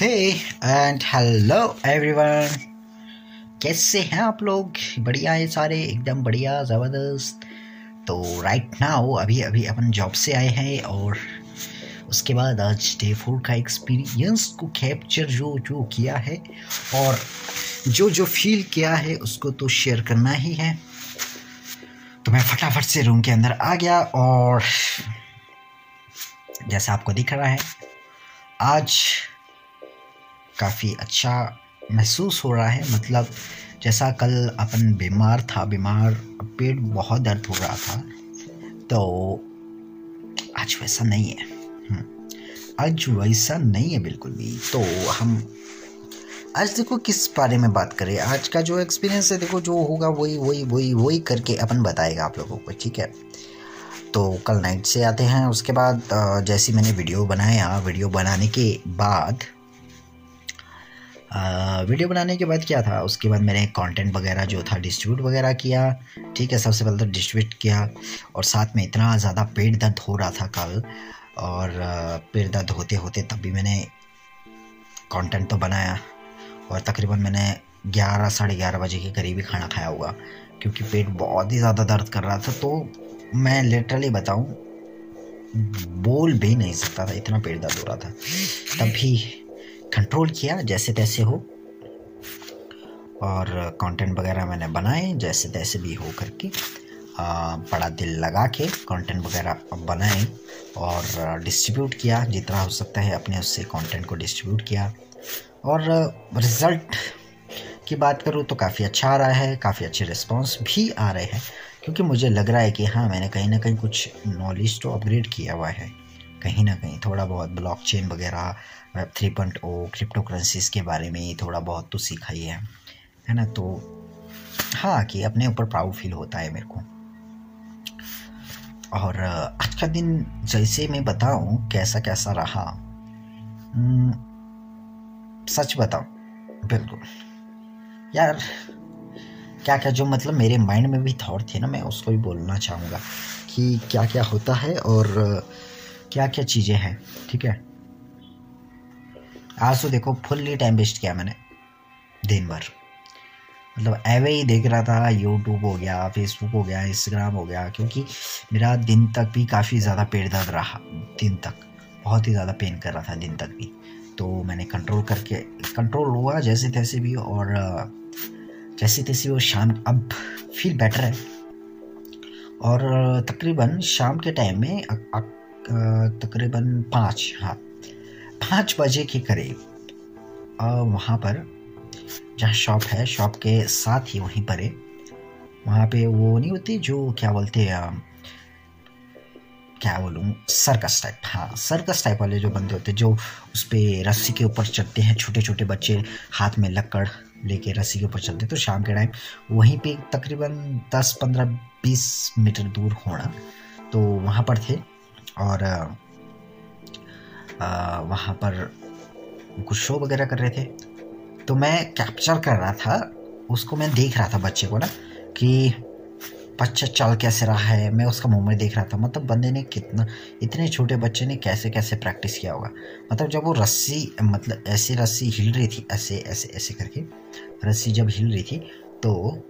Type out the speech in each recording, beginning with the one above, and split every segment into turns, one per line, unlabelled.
Hey and hello everyone कैसे हैं आप लोग? बढ़िया है सारे, एकदम बढ़िया, ज़बरदस्त। तो राइट नाउ अभी अभी अपन जॉब से आए हैं और उसके बाद आज डे फोर का एक्सपीरियंस को कैप्चर जो जो किया है और जो जो फील किया है, उसको तो शेयर करना ही है। तो मैं फटाफट से रूम के अंदर आ गया और जैसा आपको दिख रहा है, आज काफ़ी अच्छा महसूस हो रहा है। मतलब जैसा कल अपन बीमार था बीमार पेट बहुत दर्द हो रहा था तो आज वैसा नहीं है। हम्म, आज वैसा नहीं है बिल्कुल भी। तो हम आज देखो किस बारे में बात करें। आज का जो एक्सपीरियंस है देखो जो होगा वही वही वही वही करके अपन बताएगा आप लोगों को ठीक है? तो कल नाइट से आते हैं उसके बाद जैसी मैंने वीडियो बनाया वीडियो बनाने के बाद वीडियो बनाने के बाद क्या था? उसके बाद मैंने कंटेंट वगैरह जो था डिस्ट्रीब्यूट वगैरह किया। ठीक है, सबसे पहले तो डिस्ट्रीब्यूट किया और साथ में इतना ज़्यादा पेट दर्द हो रहा था कल और पेट दर्द होते होते तब भी मैंने कंटेंट तो बनाया और तकरीबन मैंने ग्यारह, साढ़े ग्यारह बजे के करीब ही खाना खाया होगा क्योंकि पेट बहुत ही ज़्यादा दर्द कर रहा था। तो मैं लिटरली बताऊँ, बोल भी नहीं सकता था, इतना पेट दर्द हो रहा था। तब भी कंट्रोल किया जैसे तैसे हो। और कंटेंट वगैरह मैंने बनाए जैसे तैसे भी हो करके। बड़ा दिल लगा के कंटेंट वगैरह बनाए और डिस्ट्रीब्यूट किया, जितना हो सकता है अपने उससे कंटेंट को डिस्ट्रीब्यूट किया। और रिज़ल्ट की बात करूँ तो काफ़ी अच्छा आ रहा है, काफ़ी अच्छे रिस्पॉन्स भी आ रहे हैं। क्योंकि मुझे लग रहा है कि हाँ मैंने कहीं ना कहीं कुछ नॉलेज तो अपग्रेड किया हुआ है। कहीं ना कहीं थोड़ा बहुत ब्लॉकचेन वगैरह web three point O crypto currencies के बारे में थोड़ा बहुत तो सीखा ही है है ना? तो हाँ कि अपने ऊपर प्राउड फील होता है मेरे को। और आज का दिन जैसे मैं बताऊँ, कैसा कैसा रहा सच बताऊँ, बिल्कुल। यार क्या क्या जो मतलब मेरे माइंड में भी थॉट थे ना, मैं उसको भी बोलना चाहूँगा कि क्या क्या होता है और क्या क्या चीज़ें हैं, ठीक है? आज तो देखो फुल्ली टाइम वेस्ट किया मैंने, दिन भर। मतलब एवे ही देख रहा था यूट्यूब हो गया फेसबुक हो गया इंस्टाग्राम हो गया, क्योंकि मेरा दिन तक भी काफ़ी ज़्यादा पेट दर्द रहा, दिन तक। बहुत ही ज़्यादा पेन कर रहा था दिन तक भी। तो मैंने कंट्रोल करके कंट्रोल हुआ जैसे तैसे भी, और जैसे तैसे वो शाम, अब फील बेटर है। और, तकरीबन शाम के टाइम में तकरीबन पाँच हाँ पाँच बजे के करीब वहाँ पर जहाँ शॉप है, शॉप के साथ ही वहीं पर है, वहाँ पे वो नहीं होती जो क्या बोलते हैं क्या बोलूँ सर्कस टाइप हाँ सर्कस टाइप वाले जो बंदे होते हैं, जो उस पर रस्सी के ऊपर चढ़ते हैं छोटे छोटे बच्चे हाथ में लकड़ लेके रस्सी के ऊपर चलते हैं तो शाम के टाइम वहीं पे तकरीबन दस, पंद्रह, बीस मीटर दूर होना तो वहाँ पर थे। और वहाँ पर कुछ शो वगैरह कर रहे थे। तो मैं कैप्चर कर रहा था, उसको मैं देख रहा था बच्चे को ना, कि बच्चा चल कैसे रहा है, मैं उसका मूवमेंट देख रहा था। मतलब बंदे ने कितना, इतने छोटे बच्चे ने कैसे कैसे प्रैक्टिस किया होगा। मतलब जब वो रस्सी मतलब ऐसे रस्सी हिल रही थी, ऐसे ऐसे ऐसे करके, रस्सी जब हिल रही थी तो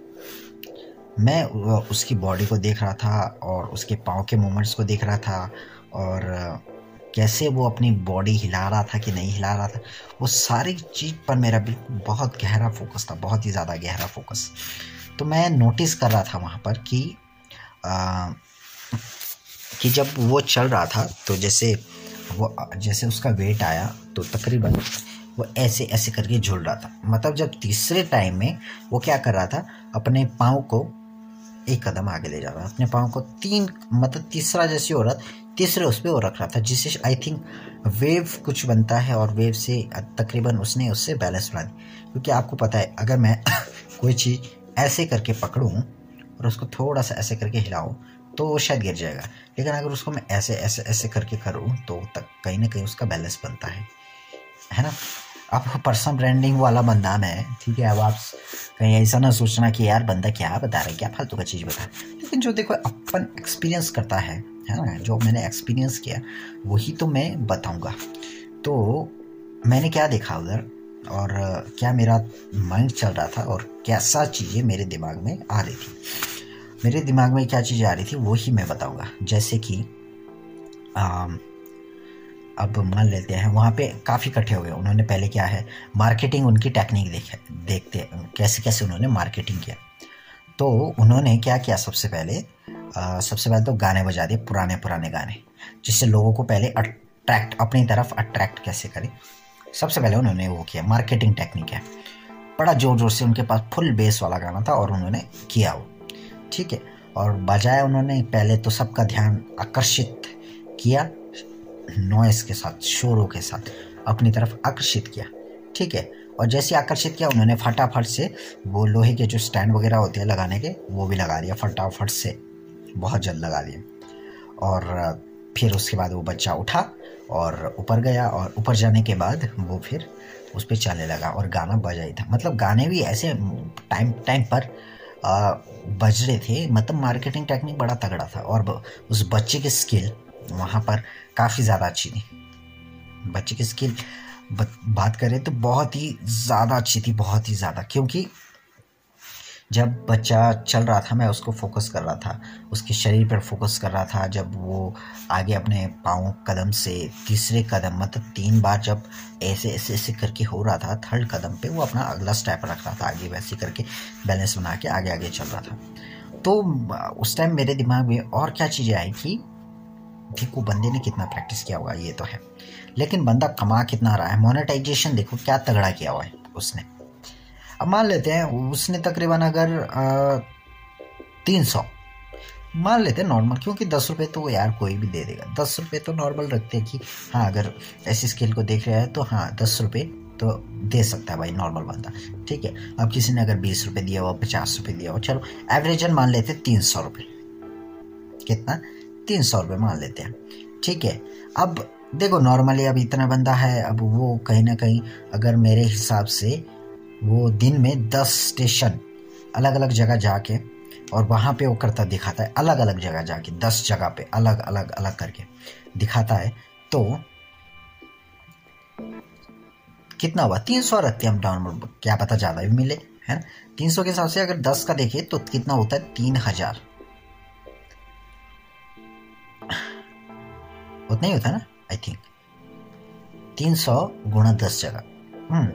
मैं उसकी बॉडी को देख रहा था और उसके पाँव के मूवमेंट्स को देख रहा था। और कैसे वो अपनी बॉडी हिला रहा था कि नहीं हिला रहा था वो सारी चीज़ पर मेरा बिल्कुल बहुत गहरा फोकस था बहुत ही ज़्यादा गहरा फोकस तो मैं नोटिस कर रहा था वहाँ पर कि आ, कि जब वो चल रहा था तो जैसे वो जैसे उसका वेट आया तो तकरीबन वो ऐसे ऐसे करके झूल रहा था। मतलब जब तीसरे टाइम में वो क्या कर रहा था अपने पाँव को एक कदम आगे ले जा रहा था। अपने पाँव को तीन मतलब तीसरा जैसे हो रहा तीसरे उस पर वो रख रहा था, जिससे आई थिंक वेव कुछ बनता है और वेव से तकरीबन उसने उससे बैलेंस बना दी। क्योंकि आपको पता है, अगर मैं कोई चीज़ ऐसे करके पकड़ूँ और उसको थोड़ा सा ऐसे करके हिलाऊँ तो वो शायद गिर जाएगा। लेकिन अगर उसको मैं ऐसे ऐसे ऐसे करके करूँ तो तक कहीं ना कहीं उसका बैलेंस बनता है। है ना? अब पर्सनल ब्रांडिंग वाला बंदा मैं, ठीक है? अब आप कहीं ऐसा ना सोचना कि यार बंदा क्या बता रहा है, क्या फालतू का चीज़ बता लेकिन जो देखो, अपन एक्सपीरियंस करता है है ना? जो मैंने एक्सपीरियंस किया, वही तो मैं बताऊँगा। तो मैंने क्या देखा उधर? और क्या मेरा माइंड चल रहा था? और कैसा चीज़ें मेरे दिमाग में आ रही थी? मेरे दिमाग में क्या चीज़ें आ रही थी, वही मैं बताऊँगा। जैसे कि अब मान लेते हैं। वहाँ पे काफ़ी इकट्ठे हुए उन्होंने पहले क्या है मार्केटिंग उनकी टेक्निक देखे देखते कैसे कैसे उन्होंने मार्केटिंग किया। तो उन्होंने क्या किया सबसे पहले? आ, सबसे पहले तो गाने बजा दिए पुराने पुराने गाने जिससे लोगों को पहले अट्रैक्ट अपनी तरफ़ अट्रैक्ट कैसे करें। सबसे पहले उन्होंने वो किया मार्केटिंग टेक्निक है। बड़ा ज़ोर ज़ोर से उनके पास फुल बेस वाला गाना था और उन्होंने किया वो। ठीक है? और बजाया उन्होंने पहले तो सबका ध्यान आकर्षित किया। नॉइस के साथ, शोरों के साथ अपनी तरफ़ आकर्षित किया। ठीक है? और जैसे आकर्षित किया, उन्होंने फटाफट से वो लोहे के जो स्टैंड वगैरह होते हैं लगाने के, वो भी लगा दिया, फटाफट से। बहुत जल्द लगा दिए। और, फिर उसके बाद वो बच्चा उठा और ऊपर गया और ऊपर जाने के बाद वो फिर उस पर चलने लगा और गाना बजा ही था। मतलब गाने भी ऐसे टाइम टाइम पर बज रहे थे। मतलब मार्केटिंग टेक्निक बड़ा तगड़ा था और उस बच्चे की स्किल वहाँ पर काफ़ी ज़्यादा अच्छी थी। बच्चे की स्किल बात करें तो बहुत ही ज़्यादा अच्छी थी, बहुत ही ज़्यादा। क्योंकि जब बच्चा चल रहा था, मैं उसको फोकस कर रहा था, उसके शरीर पर फोकस कर रहा था, जब वो आगे अपने पाँव कदम से तीसरे कदम मतलब तीन बार जब ऐसे ऐसे ऐसे करके हो रहा था थर्ड कदम पे वो अपना अगला स्टेप रख रहा था, आगे वैसे करके बैलेंस बना के आगे आगे चल रहा था। तो उस टाइम मेरे दिमाग में और क्या चीज़ें आई कि ठीक वो बंदे ने कितना प्रैक्टिस किया हुआ ये तो है। लेकिन बंदा कमा कितना रहा है? मोनेटाइजेशन देखो, क्या तगड़ा किया हुआ है उसने। अब मान लेते हैं, उसने तकरीबन अगर तीन सौ, मान लेते हैं नॉर्मल क्योंकि दस रुपये तो यार कोई भी दे देगा। दस रुपये तो नॉर्मल रखते हैं कि हाँ अगर ऐसी स्केल को देख रहा है तो हाँ दस रुपये तो दे सकता है भाई नॉर्मल बंदा। ठीक है? अब किसी ने अगर बीस रुपये दिया हो पचास रुपये दिया हो चलो एवरेजन मान लेते तीन सौ रुपये कितना? तीन सौ रुपये मान लेते हैं। ठीक है? अब देखो नॉर्मली अब इतना बंदा है, अब वो कहीं ना कहीं अगर मेरे हिसाब से वो दिन में दस स्टेशन अलग अलग जगह जाके और वहाँ पे वो करता दिखाता है अलग अलग जगह जाके, दस जगह पे अलग अलग अलग करके दिखाता है तो कितना हुआ? तीन सौ रखते हम डाउनलोड क्या पता ज़्यादा भी मिले, है ना? तीन सौ के हिसाब से अगर दस का देखे तो कितना होता है? तीन हज़ार। उतना ही होता है ना आई थिंक तीन सौ गुणा दस जगह। हम्म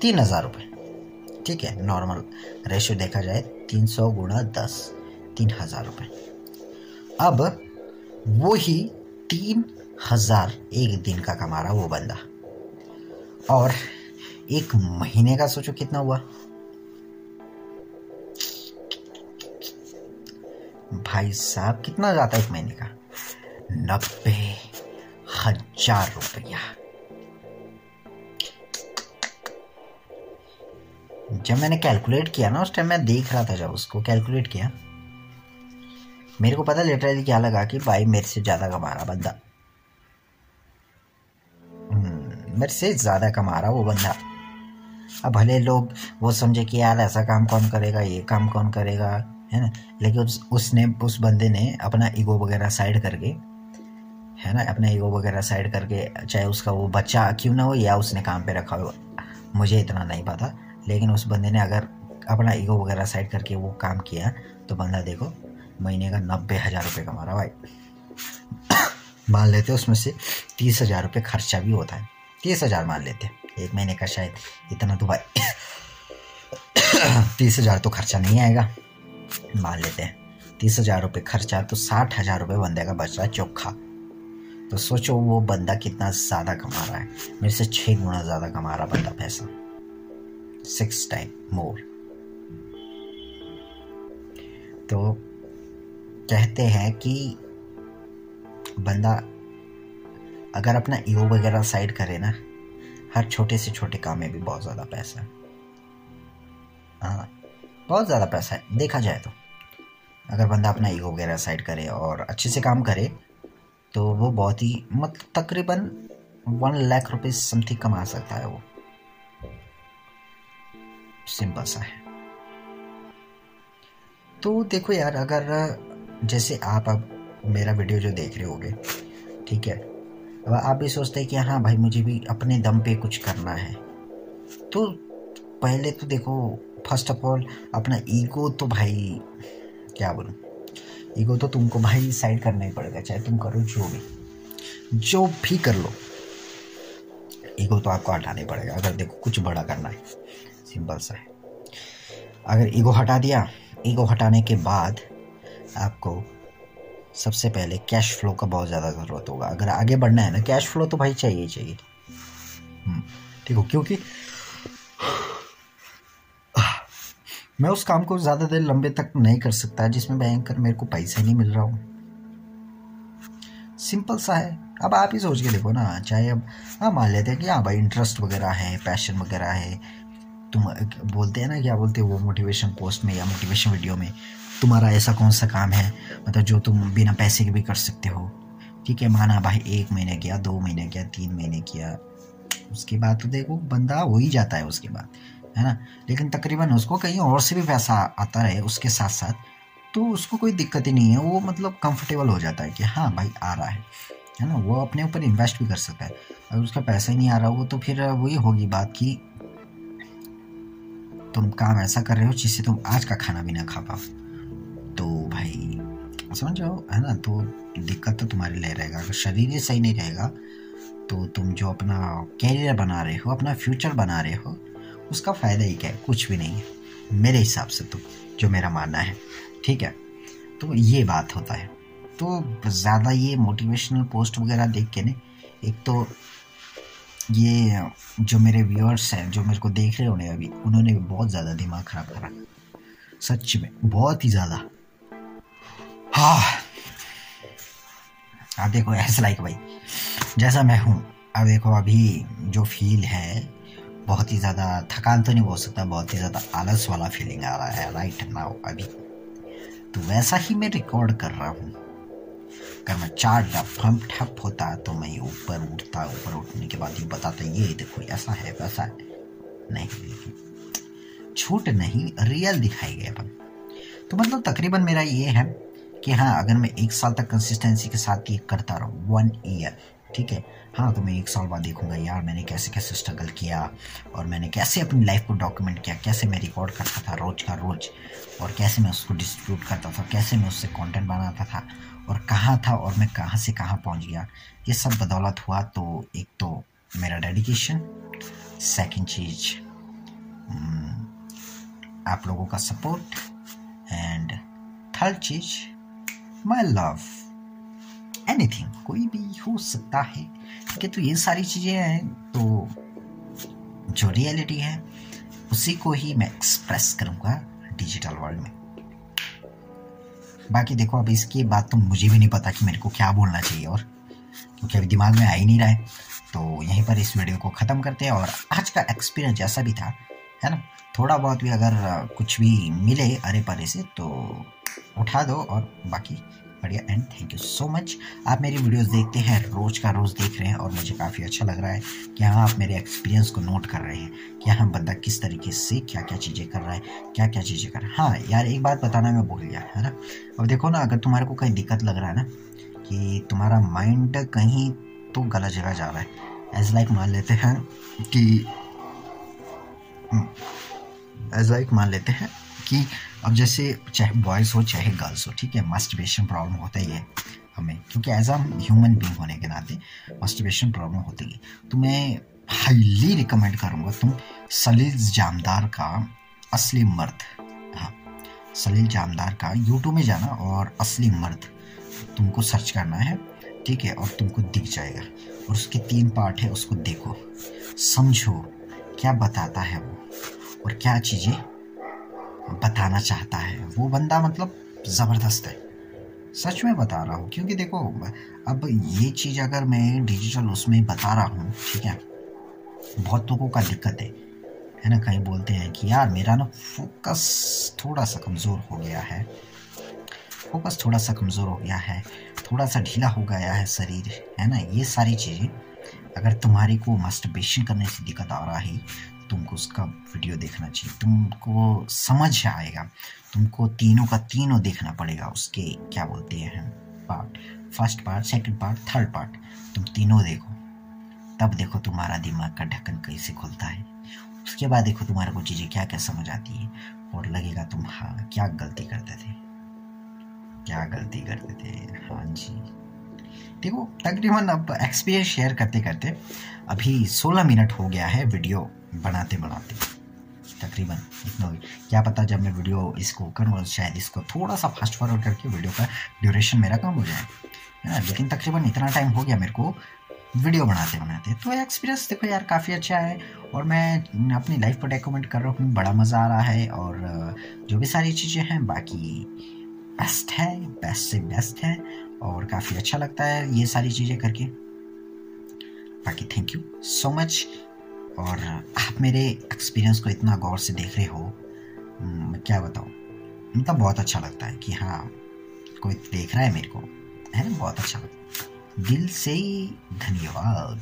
तीन हज़ार रुपये ठीक है नॉर्मल रेशियो देखा जाए, तीन सौ गुणा दस, तीन हज़ार रुपये अब वो ही तीन हज़ार एक दिन का कमा रहा वो बंदा। और एक महीने का सोचो कितना हुआ। भाई साहब, कितना जाता है एक महीने का? नब्बे। हज़ार रुपया। जब मैंने कैलकुलेट किया ना उस टाइम मैं देख रहा था जब उसको कैलकुलेट किया। मेरे को पता लिटरली क्या लगा कि भाई मेरे से ज़्यादा कमा रहा बंदा। हम्म, मेरे से ज़्यादा कमा रहा वो बंदा। अब भले लोग वो समझे कि यार ऐसा काम कौन करेगा ये काम कौन करेगा है ना? लेकिन उस, उसने उस बंदे ने अपना ईगो वगैरह साइड करके है ना, अपने ईगो वगैरह साइड करके, चाहे उसका वो बच्चा क्यों ना हो या उसने काम पे रखा हो, मुझे इतना नहीं पता। लेकिन उस बंदे ने अगर अपना ईगो वगैरह साइड करके वो काम किया तो बंदा देखो, महीने का नब्बे हज़ार रुपये कमा रहा भाई। मान लेते उसमें से तीस हज़ार रुपये खर्चा भी होता है। तीस हज़ार मान लेते एक महीने का शायद इतना तो भाई। तीस हज़ार तो खर्चा नहीं आएगा। मान लेते हैं। तीस हज़ार रुपये खर्चा तो साठ हज़ार रुपये बंदे का बच रहा है चोखा। तो सोचो वो बंदा कितना ज़्यादा कमा रहा है। मेरे से छः गुना ज़्यादा कमा रहा बंदा पैसा। सिक्स टाइम मोर तो कहते हैं कि बंदा अगर अपना ईगो वगैरह साइड करे ना, हर छोटे से छोटे काम में भी बहुत ज़्यादा पैसा है। हाँ बहुत ज़्यादा पैसा है। देखा जाए तो। अगर बंदा अपना ईगो वगैरह साइड करे और अच्छे से काम करे तो वो बहुत ही मतलब तकरीबन वन लाख रुपए समथिंग कमा सकता है वो। सिंपल सा है। तो देखो यार, अगर, जैसे आप अब मेरा वीडियो जो देख रहे होगे, ठीक है? अब आप भी सोचते हैं कि हाँ भाई, मुझे भी अपने दम पे कुछ करना है। तो पहले तो देखो फ़र्स्ट ऑफ़ ऑल अपना ईगो तो भाई, क्या बोलूँ? ईगो तो तुमको भाई साइड करना ही पड़ेगा, चाहे तुम करो जो भी। जो भी कर लो, ईगो तो आपको हटाना ही पड़ेगा, अगर देखो कुछ बड़ा करना है, सिंपल सा है। अगर ईगो हटा दिया, ईगो हटाने के बाद आपको सबसे पहले कैश फ्लो का बहुत ज़्यादा ज़रूरत होगा। अगर आगे बढ़ना है ना कैश फ्लो तो भाई चाहिए ही चाहिए। ठीक हो? क्योंकि मैं उस काम को ज़्यादा देर लंबे तक नहीं कर सकता जिसमें भयंकर मेरे को पैसे नहीं मिल रहा हूँ। सिंपल सा है। अब आप ही सोच के देखो ना, चाहे अब हाँ मान लेते हैं कि हाँ भाई इंटरेस्ट वगैरह है पैशन वगैरह है, तुम बोलते हैं ना, क्या बोलते हैं वो मोटिवेशन पोस्ट में या मोटिवेशन वीडियो में, तुम्हारा ऐसा कौन सा काम है? मतलब जो तुम बिना पैसे के भी कर सकते हो। ठीक है, माना भाई एक महीने किया, दो महीने किया, तीन महीने किया, उसके बाद तो देखो बंदा हो ही जाता है उसके बाद। है ना? लेकिन तकरीबन उसको कहीं और से भी पैसा आता रहे, उसके साथ साथ तो उसको कोई दिक्कत ही नहीं है। वो मतलब कंफर्टेबल हो जाता है कि हाँ भाई, आ रहा है। है ना? वो अपने ऊपर इन्वेस्ट भी कर सकता है। अगर उसका पैसा ही नहीं आ रहा हो तो फिर वही होगी बात कि, तुम काम ऐसा कर रहे हो जिससे तुम आज का खाना भी ना खा पाओ। तो भाई, समझ जाओ है ना? तो दिक्कत तो तुम्हारे लिए रहेगा। अगर शरीर ही सही नहीं रहेगा तो तुम जो अपना कैरियर बना रहे हो, अपना फ्यूचर बना रहे हो उसका फ़ायदा ही क्या है? कुछ भी नहीं है। मेरे हिसाब से तो जो मेरा मानना है। ठीक है? तो ये बात होता है। तो ज़्यादा ये मोटिवेशनल पोस्ट वगैरह देख के ना, एक तो ये जो मेरे व्यूअर्स हैं, जो मेरे को देख रहे होने अभी, उन्होंने भी बहुत ज़्यादा दिमाग ख़राब करा। सच में, बहुत ही ज़्यादा। हाँ। आप देखो, ऐसा लाइक भाई, जैसा मैं हूँ अब देखो, अभी जो फील है बहुत ही ज़्यादा थकान तो नहीं बोल सकता, बहुत ही ज़्यादा आलस वाला फीलिंग आ रहा है राइट नाउ अभी। तो वैसा ही मैं रिकॉर्ड कर रहा हूँ। अगर मैं चार डफम ठप होता तो मैं ऊपर उठता, ऊपर उठने के बाद ये बताता, ये देखो, ऐसा है, वैसा है। नहीं छूट नहीं रियल दिखाई गए अपन तो मतलब तकरीबन मेरा ये है कि हाँ अगर मैं एक साल तक कंसिस्टेंसी के साथ ये करता रहूँ वन ईयर ठीक है? हाँ तो मैं एक साल बाद देखूँगा यार मैंने कैसे कैसे स्ट्रगल किया और मैंने कैसे अपनी लाइफ को डॉक्यूमेंट किया कैसे मैं रिकॉर्ड करता था रोज का रोज और कैसे मैं उसको डिस्ट्रीब्यूट करता था कैसे मैं उससे कंटेंट बनाता था और कहाँ था और मैं कहाँ से कहाँ पहुँच गया। ये सब बदौलत हुआ तो एक तो मेरा डेडिकेशन सेकंड चीज़ हम्म, आप लोगों का सपोर्ट एंड थर्ड चीज़ माई लव एनीथिंग कोई भी हो सकता है। है तो ये सारी चीज़ें हैं तो जो रियलिटी है, उसी को ही मैं एक्सप्रेस करूँगा डिजिटल वर्ल्ड में। बाकी देखो, अब इसकी बात तो मुझे भी नहीं पता कि मेरे को क्या बोलना चाहिए और, क्योंकि अभी दिमाग में आ ही नहीं रहा है। तो यहीं पर इस वीडियो को ख़त्म करते हैं और आज का एक्सपीरियंस जैसा भी था, है ना? थोड़ा बहुत भी अगर कुछ भी मिले अरे परे से तो उठा दो और बाकी बढ़िया। And thank you so much आप मेरी वीडियोस देखते हैं रोज़ का रोज़ देख रहे हैं और मुझे काफ़ी अच्छा लग रहा है कि हाँ आप मेरे एक्सपीरियंस को नोट कर रहे हैं कि हाँ बंदा किस तरीके से क्या क्या चीज़ें कर रहा है क्या क्या चीज़ें कर रहा है। हाँ यार एक बात बताना मैं भूल गया है ना? अब देखो ना अगर तुम्हारे को कहीं दिक्कत लग रहा है ना कि तुम्हारा माइंड कहीं तो गलत जगह जा रहा है। एज लाइक मान लेते हैं कि एज हम्म, लाइक मान लेते हैं कि अब जैसे चाहे बॉयज़ हो, चाहे गर्ल्स हो, ठीक है मस्टरबेशन प्रॉब्लम होता ही है हमें, क्योंकि एज अ ह्यूमन बींग होने के नाते मस्टरबेशन प्रॉब्लम होती है। तो मैं हाईली रिकमेंड करूँगा तुम सलील जामदार का असली मर्द हाँ सलील जामदार का यूट्यूब में जाना और असली मर्द तुमको सर्च करना है, ठीक है, और तुमको दिख जाएगा, और उसके तीन पार्ट है, उसको देखो, समझो क्या बताता है वो, और क्या चीज़ें बताना चाहता है। वो बंदा मतलब ज़बरदस्त है। सच में बता रहा हूँ, क्योंकि देखो, अब ये चीज़ अगर मैं डिजिटल उसमें बता रहा हूँ, ठीक है? बहुत लोगों का दिक्कत है। है ना? कहीं बोलते हैं कि यार, मेरा ना फोकस थोड़ा सा कमज़ोर हो गया है। फोकस थोड़ा सा कमज़ोर हो गया है। थोड़ा सा ढीला हो गया है शरीर, है ना? ये सारी चीज़ें अगर तुम्हारी को मस्टरबेशन करने से दिक्कत आ रहा है तुमको उसका वीडियो देखना चाहिए। तुमको समझ आएगा। तुमको तीनों का तीनों देखना पड़ेगा, उसके क्या बोलते हैं part first part second part third part तुम तीनों देखो। तब देखो तुम्हारा दिमाग का ढक्कन कैसे खुलता है। उसके बाद देखो तुम्हारे को चीज़ें क्या क्या समझ आती है। और लगेगा तुम हाँ क्या गलती करते थे। क्या गलती करते थे। हाँ जी। देखो, तकरीबन अब एक्सपीरियंस शेयर करते करते अभी 16 मिनट हो गया है वीडियो बनाते बनाते तकरीबन इतना क्या पता जब मैं वीडियो इसको करूँ, शायद इसको थोड़ा सा फास्ट फॉरवर्ड करके वीडियो का ड्यूरेशन मेरा कम हो जाए। है ना? लेकिन तकरीबन इतना टाइम हो गया मेरे को वीडियो बनाते बनाते तो एक्सपीरियंस देखो यार, काफ़ी अच्छा है और मैं अपनी लाइफ को डॉक्यूमेंट कर रहा हूँ, बड़ा मज़ा आ रहा है और, जो भी सारी चीज़ें हैं, बाकी बेस्ट है बेस्ट से बेस्ट है। और काफ़ी अच्छा लगता है ये सारी चीज़ें करके। बाकी थैंक यू सो मच और आप मेरे एक्सपीरियंस को इतना गौर से देख रहे हो हम्म, क्या बताऊँ? मतलब बहुत अच्छा लगता है कि हाँ कोई देख रहा है मेरे को है ना? बहुत अच्छा लगता है। दिल से ही धन्यवाद।